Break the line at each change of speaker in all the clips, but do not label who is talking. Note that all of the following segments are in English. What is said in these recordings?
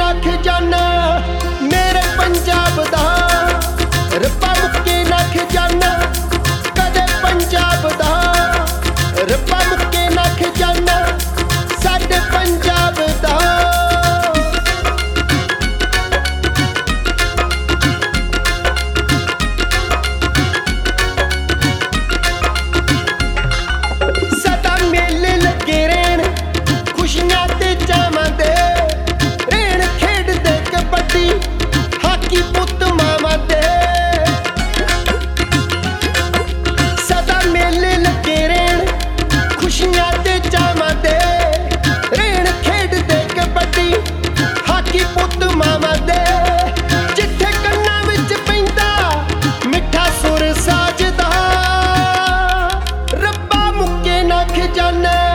not Kijana জন্য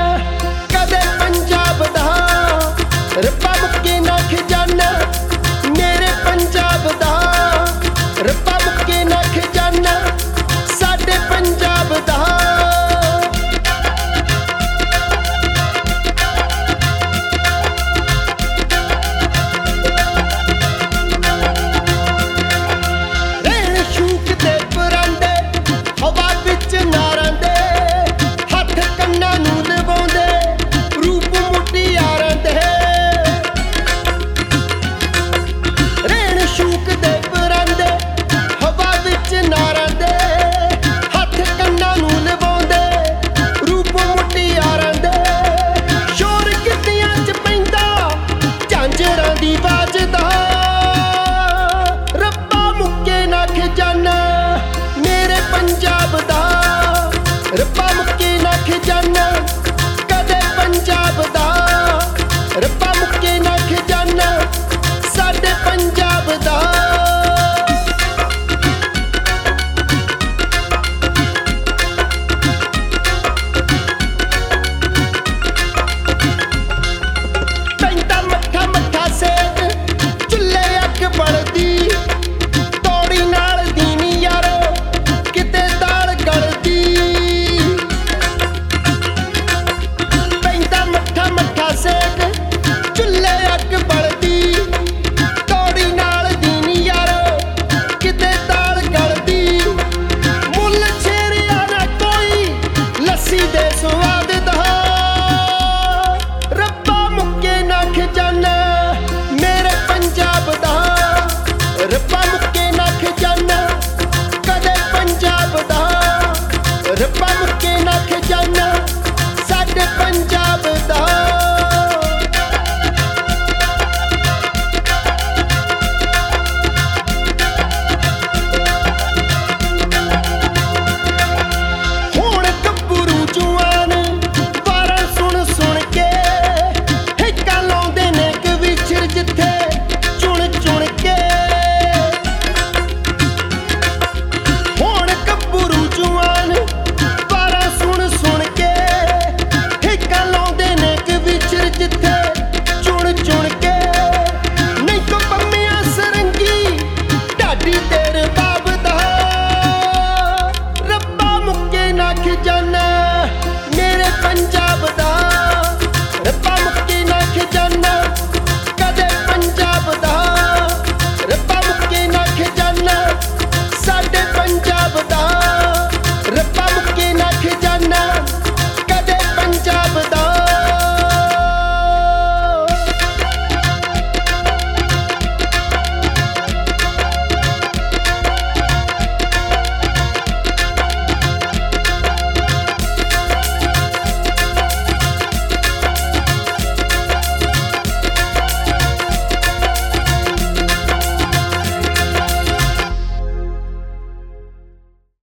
The